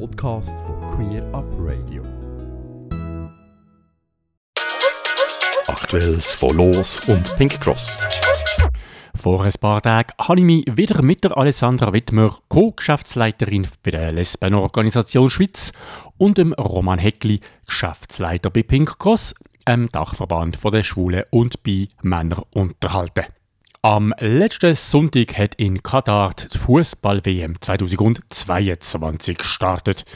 Podcast von Queer Up Radio. Aktuelles von Los und Pink Cross. Vor ein paar Tagen habe ich mich wieder mit der Alessandra Wittmer, Co-Geschäftsleiterin bei der Lesbenorganisation Schweiz, und dem Roman Heckli, Geschäftsleiter bei Pink Cross, einem Dachverband der Schwulen und bei Männern unterhalten. Am letzten Sonntag hat in Katar die Fußball-WM 2022 gestartet.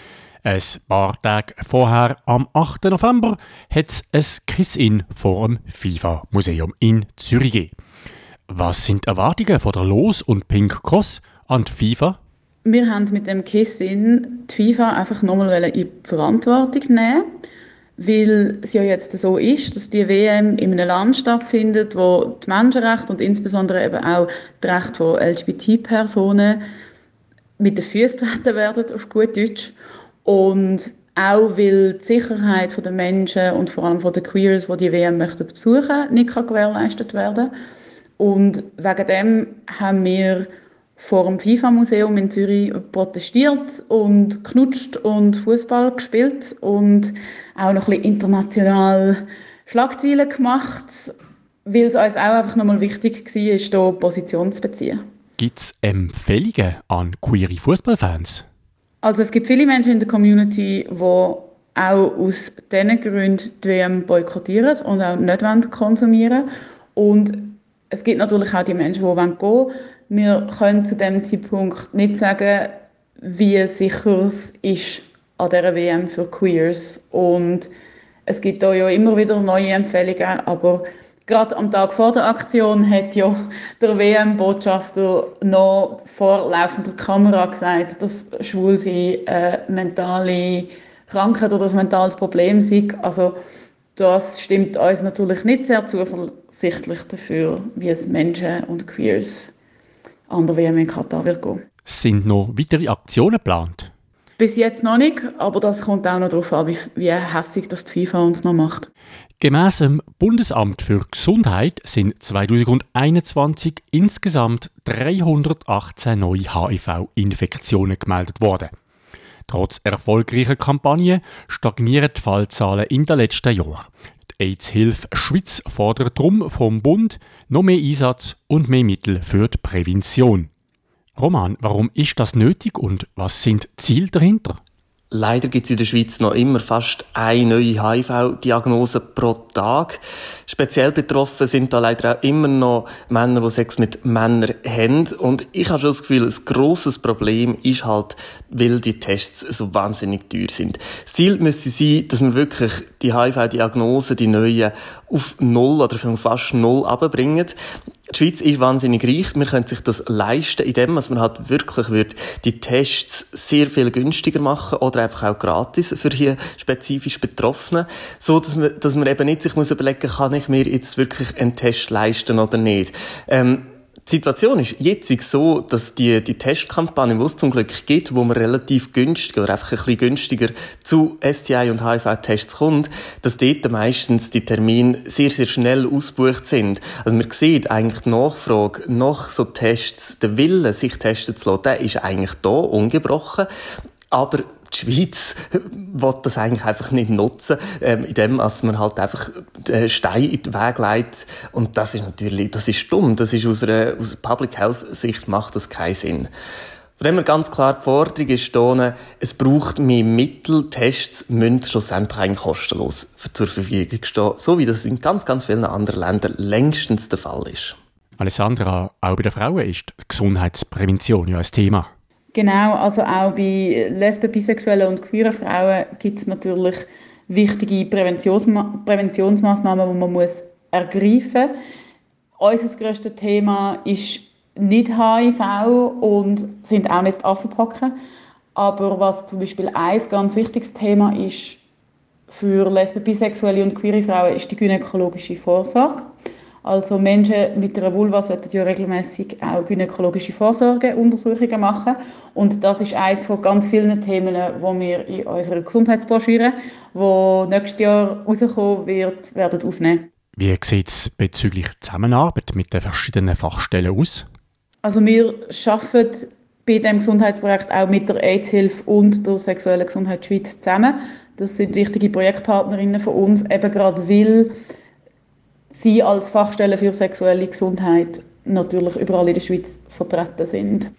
Ein paar Tage vorher, am 8. November, hat es ein Kiss-In vor dem FIFA-Museum in Zürich gegeben. Was sind die Erwartungen von der Los und Pink Cross an die FIFA? Wir haben mit dem Kiss-In die FIFA einfach nochmal in die Verantwortung nehmen weil es ja jetzt so ist, dass die WM in einem Land stattfindet, wo die Menschenrechte und insbesondere eben auch die Rechte von LGBT-Personen mit den Füßen treten werden, auf gut Deutsch. Und auch weil die Sicherheit der Menschen und vor allem den Queers, die die WM möchten besuchen, nicht gewährleistet werden Und wegen dem haben wir vor dem FIFA-Museum in Zürich protestiert und knutscht und Fußball gespielt und auch noch ein bisschen international Schlagzeilen gemacht, weil es uns auch einfach nochmal wichtig war, hier Position zu beziehen. Gibt es Empfehlungen an queere Fußballfans? Also es gibt viele Menschen in der Community, die auch aus diesen Gründen die WM boykottieren und auch nicht konsumieren wollen. Und es gibt natürlich auch die Menschen, die gehen wollen. Wir können zu dem Zeitpunkt nicht sagen, wie sicher es ist an dieser WM für Queers. Und es gibt da ja immer wieder neue Empfehlungen, aber gerade am Tag vor der Aktion hat ja der WM-Botschafter noch vor laufender Kamera gesagt, dass Schwulsein eine mentale Krankheit oder ein mentales Problem sei. Also das stimmt uns natürlich nicht sehr zuversichtlich dafür, wie es Menschen und Queers an der WM in Katar wird gehen. Sind noch weitere Aktionen geplant? Bis jetzt noch nicht, aber das kommt auch noch darauf an, wie, wie hässig das die FIFA uns noch macht. Gemäss dem Bundesamt für Gesundheit sind 2021 insgesamt 318 neue HIV-Infektionen gemeldet worden. Trotz erfolgreicher Kampagnen stagnieren die Fallzahlen in den letzten Jahren. AIDS-Hilfe Schweiz fordert darum vom Bund noch mehr Einsatz und mehr Mittel für die Prävention. Roman, warum ist das nötig und was sind die Ziele dahinter? Leider gibt es in der Schweiz noch immer fast eine neue HIV-Diagnose pro Tag. Speziell betroffen sind da leider auch immer noch Männer, die Sex mit Männern haben. Und ich habe schon das Gefühl, ein grosses Problem ist halt, weil die Tests so wahnsinnig teuer sind. Das Ziel müsste sein, dass man wirklich die HIV-Diagnose, die neuen, auf Null oder fast Null abbringen. Die Schweiz ist wahnsinnig reich. Wir können sich das leisten, indem man halt wirklich wird die Tests sehr viel günstiger machen oder einfach auch gratis für hier spezifisch Betroffene, so dass man, dass man eben nicht sich muss überlegen, kann ich mir jetzt wirklich einen Test leisten oder nicht. Ähm, die Situation ist jetzt so, dass die, die Testkampagne, die es zum Glück gibt, wo man relativ günstig oder einfach ein bisschen günstiger zu STI und HIV-Tests kommt, dass dort meistens die Termine sehr, sehr schnell ausgebucht sind. Also man sieht eigentlich die Nachfrage nach so Tests, der Wille, sich testen zu lassen, der ist eigentlich da, ungebrochen. Aber die Schweiz will das eigentlich einfach nicht nutzen, ähm, indem dass man halt einfach den Stein in den Weg legt. Und das ist natürlich, das ist dumm. Das ist aus einer, aus Public Health Sicht macht das keinen Sinn. Von dem her ganz klar die Forderung ist hier, es braucht mehr Mittel, Tests müssen schlussendlich eigentlich kostenlos zur Verfügung stehen, so wie das in ganz, ganz vielen anderen Ländern längstens der Fall ist. Alessandra, auch bei den Frauen ist Gesundheitsprävention ja ein Thema. Genau, also auch bei lesben, bisexuellen und queeren Frauen gibt es natürlich wichtige Präventionsma Präventionsmaßnahmen, die man muss ergreifen muss. Unser grösstes Thema ist nicht HIV und sind auch nicht Affenpocken. Aber was zum Beispiel ein ganz wichtiges Thema ist für lesben, bisexuelle und queere Frauen, ist die gynäkologische Vorsorge. Also Menschen mit einer Vulva sollten ja regelmäßig auch gynäkologische Vorsorgeuntersuchungen machen. Und das ist eines von ganz vielen Themen, die wir in unserer Gesundheitsbroschüre, die nächstes Jahr rauskommen wird, werden aufnehmen. Wie sieht es bezüglich Zusammenarbeit mit den verschiedenen Fachstellen aus? Also wir arbeiten bei dem Gesundheitsprojekt auch mit der AIDS-Hilfe und der Sexuellen Gesundheit Schweiz zusammen. Das sind wichtige Projektpartnerinnen von uns, eben gerade weil sie als Fachstelle für sexuelle Gesundheit natürlich überall in der Schweiz vertreten sind.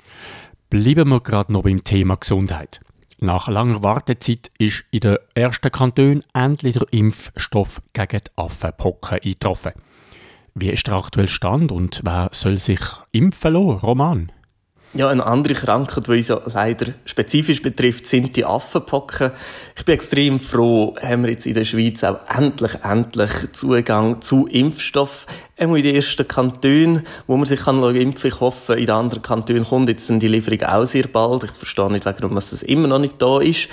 Bleiben wir gerade noch beim Thema Gesundheit. Nach langer Wartezeit ist in den ersten Kantonen endlich der Impfstoff gegen die Affenpocken eingetroffen. Wie ist der aktuelle Stand und wer soll sich impfen lassen, Roman? Ja, eine andere Krankheit, die uns ja leider spezifisch betrifft, sind die Affenpocken. Ich bin extrem froh, haben wir jetzt in der Schweiz auch endlich, endlich Zugang zu Impfstoff. Einmal in den ersten Kantonen, wo man sich kann impfen kann. Ich hoffe, in den anderen Kantonen kommt jetzt die Lieferung auch sehr bald. Ich verstehe nicht, warum das immer noch nicht da ist.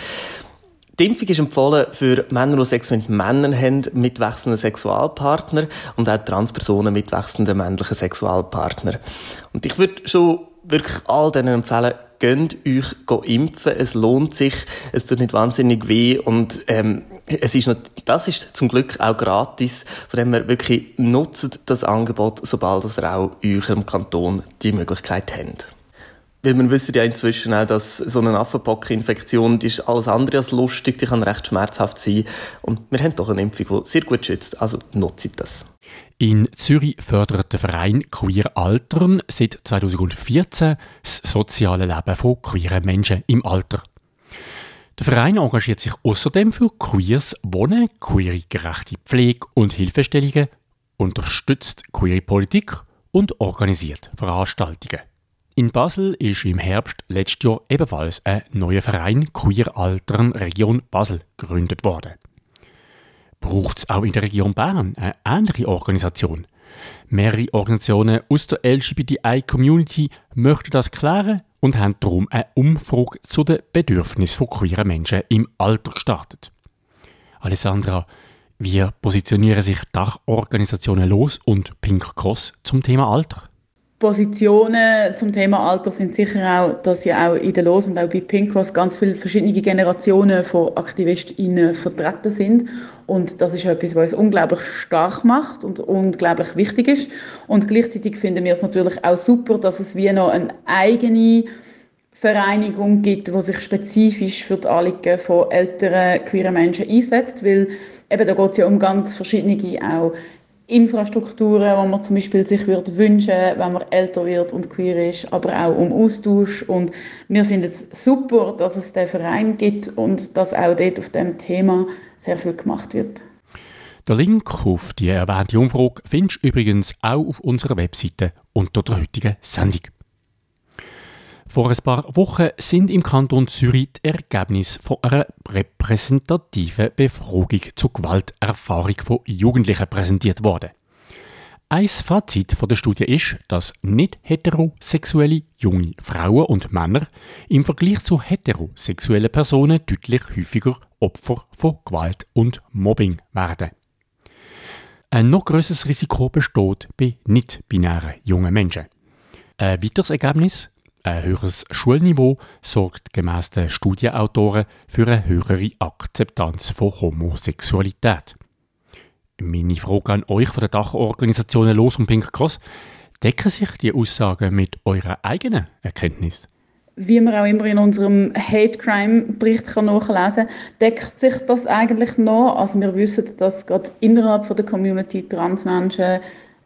Die Impfung ist empfohlen für Männer, die Sex mit Männern haben, mit wechselnden Sexualpartnern und auch Transpersonen mit wechselnden männlichen Sexualpartnern. Und ich würde schon wirklich all denen empfehlen, gönnt euch impfen. Es lohnt sich. Es tut nicht wahnsinnig weh. Und, ähm, es ist noch, das ist zum Glück auch gratis. Von dem her wirklich nutzt das Angebot, sobald ihr auch eurem Kanton die Möglichkeit habt. Weil man wissen ja inzwischen auch, dass so eine Affenpockeninfektion, die ist alles andere als lustig, die kann recht schmerzhaft sein. Und wir haben doch eine Impfung, die sehr gut schützt. Also nutzt das. In Zürich fördert der Verein Queer Altern seit 2014 das soziale Leben von queeren Menschen im Alter. Der Verein engagiert sich außerdem für queers Wohnen, queere gerechte Pflege und Hilfestellungen, unterstützt queere Politik und organisiert Veranstaltungen. In Basel ist im Herbst letztes Jahr ebenfalls ein neuer Verein Queer Altern Region Basel gegründet worden braucht es auch in der Region Bern eine ähnliche Organisation. Mehrere Organisationen aus der LGBTI-Community möchten das klären und haben darum eine Umfrage zu den Bedürfnissen von queeren Menschen im Alter gestartet. Alessandra, wie positionieren sich Dachorganisationen Los und Pink Cross zum Thema Alter? Positionen zum Thema Alter sind sicher auch, dass ja auch in der Los und auch bei Pink Cross ganz viele verschiedene Generationen von AktivistInnen vertreten sind. Und das ist etwas, was uns unglaublich stark macht und unglaublich wichtig ist. Und gleichzeitig finden wir es natürlich auch super, dass es wie noch eine eigene Vereinigung gibt, die sich spezifisch für die Anliegen von älteren queeren Menschen einsetzt, weil eben da geht es ja um ganz verschiedene auch Infrastrukturen, die man zum Beispiel sich würde wünschen, wenn man älter wird und queer ist, aber auch um Austausch. Und wir finden es super, dass es den Verein gibt und dass auch dort auf dem Thema sehr viel gemacht wird. Der Link auf die erwähnte Umfrage findest du übrigens auch auf unserer Webseite unter der heutigen Sendung. Vor ein paar Wochen sind im Kanton Zürich die Ergebnisse von einer repräsentativen Befragung zur Gewalterfahrung von Jugendlichen präsentiert worden. Ein Fazit von der Studie ist, dass nicht heterosexuelle junge Frauen und Männer im Vergleich zu heterosexuellen Personen deutlich häufiger Opfer von Gewalt und Mobbing werden. Ein noch größeres Risiko besteht bei nicht-binären jungen Menschen. Ein weiteres Ergebnis ein höheres Schulniveau sorgt gemäss den Studienautoren für eine höhere Akzeptanz von Homosexualität. Meine Frage an euch von der Dachorganisationen Los und Pink Cross. Decken sich die Aussagen mit eurer eigenen Erkenntnis? Wie man auch immer in unserem Hate Crime Bericht nachlesen kann, deckt sich das eigentlich noch. Also wir wissen, dass gerade innerhalb der Community Transmenschen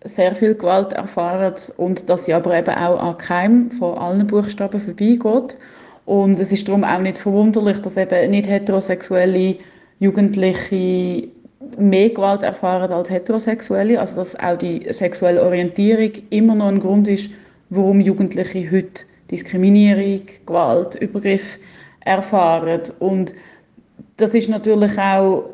sehr viel Gewalt erfahren und dass sie aber eben auch an keinem von allen Buchstaben vorbeigeht. Und es ist darum auch nicht verwunderlich, dass eben nicht heterosexuelle Jugendliche mehr Gewalt erfahren als heterosexuelle. Also dass auch die sexuelle Orientierung immer noch ein Grund ist, warum Jugendliche heute Diskriminierung, Gewalt, Übergriff erfahren. Und das ist natürlich auch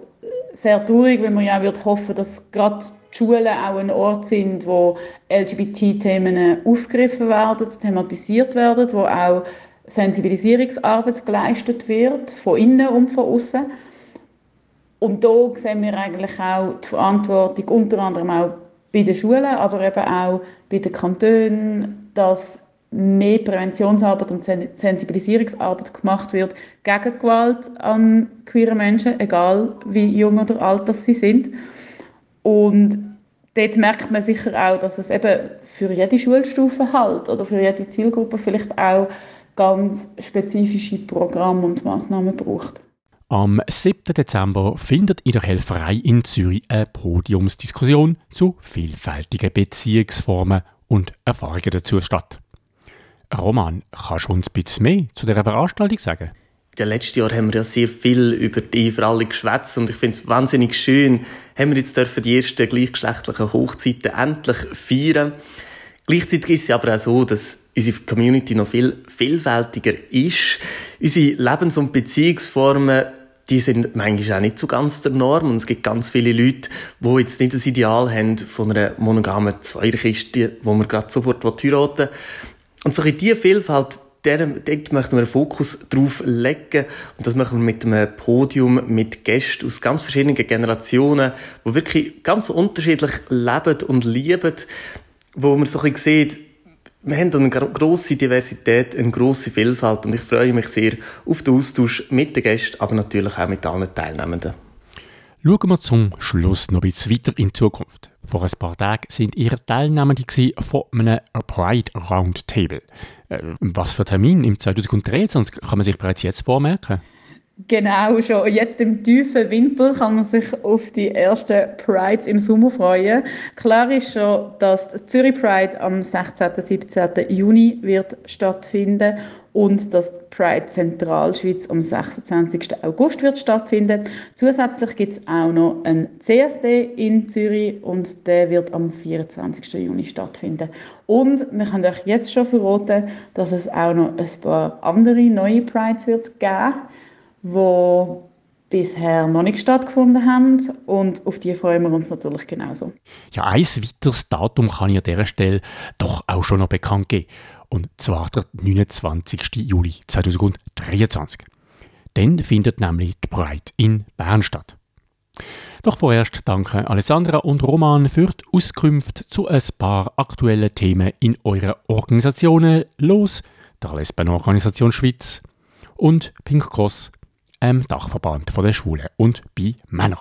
sehr traurig, weil man ja auch hoffen dass gerade die Schulen auch ein Ort sind, wo LGBT-Themen aufgegriffen werden, thematisiert werden, wo auch Sensibilisierungsarbeit geleistet wird, von innen und von außen. Und da sehen wir eigentlich auch die Verantwortung unter anderem auch bei den Schulen, aber eben auch bei den Kantonen, dass mehr Präventionsarbeit und Sensibilisierungsarbeit gemacht wird gegen Gewalt an queeren Menschen, egal wie jung oder alt sie sind. Und dort merkt man sicher auch, dass es eben für jede Schulstufe halt oder für jede Zielgruppe vielleicht auch ganz spezifische Programme und Massnahmen braucht. Am 7. Dezember findet in der Helferei in Zürich eine Podiumsdiskussion zu vielfältigen Beziehungsformen und Erfahrungen dazu statt. Roman, kannst du uns ein bisschen mehr zu dieser Veranstaltung sagen? Ja, letztes Jahr haben wir ja sehr viel über die für alle geschwätzt und ich finde es wahnsinnig schön, haben wir jetzt dürfen die ersten gleichgeschlechtlichen Hochzeiten endlich feiern. Gleichzeitig ist es aber auch so, dass unsere Community noch viel vielfältiger ist. Unsere Lebens- und Beziehungsformen die sind manchmal auch nicht so ganz der Norm. Und es gibt ganz viele Leute, die jetzt nicht das Ideal haben von einer monogamen Zweierkiste, wo man gerade sofort heiraten will. Und so diese Vielfalt, dort möchten wir einen Fokus drauf legen. Und das machen wir mit einem Podium mit Gästen aus ganz verschiedenen Generationen, die wirklich ganz unterschiedlich leben und lieben, wo man so ein bisschen sieht, wir haben eine grosse Diversität, eine grosse Vielfalt und ich freue mich sehr auf den Austausch mit den Gästen, aber natürlich auch mit allen Teilnehmenden. Schauen wir zum Schluss noch ein bisschen weiter in die Zukunft. Vor ein paar Tagen sind Ihre Teilnehmende von einem Pride Roundtable. Äh, was für Termin im 2023 kann man sich bereits jetzt vormerken? Genau, schon jetzt im tiefen Winter kann man sich auf die ersten Prides im Sommer freuen. Klar ist schon, dass die Zürich Pride am 16. und 17. Juni wird stattfinden und dass die Pride Zentralschweiz am 26. August wird stattfinden. Zusätzlich gibt es auch noch einen CSD in Zürich und der wird am 24. Juni stattfinden. Und wir können euch jetzt schon verraten, dass es auch noch ein paar andere neue Prides wird geben die bisher noch nicht stattgefunden haben und auf die freuen wir uns natürlich genauso. Ja, ein weiteres Datum kann ich an dieser Stelle doch auch schon noch bekannt geben und zwar der 29. Juli 2023. Dann findet nämlich die Pride in Bern statt. Doch vorerst danke Alessandra und Roman für die Auskünfte zu ein paar aktuellen Themen in euren Organisationen los, der Lesbenorganisation Schweiz und Pink Cross ähm, Dachverband der Schwulen und bei Männern.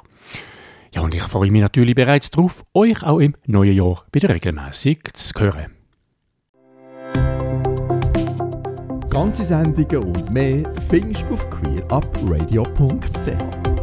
Ja, und ich freue mich natürlich bereits darauf, euch auch im neuen Jahr wieder regelmäßig zu hören. Ganze Sendungen und mehr findest du auf queerupradio.ch.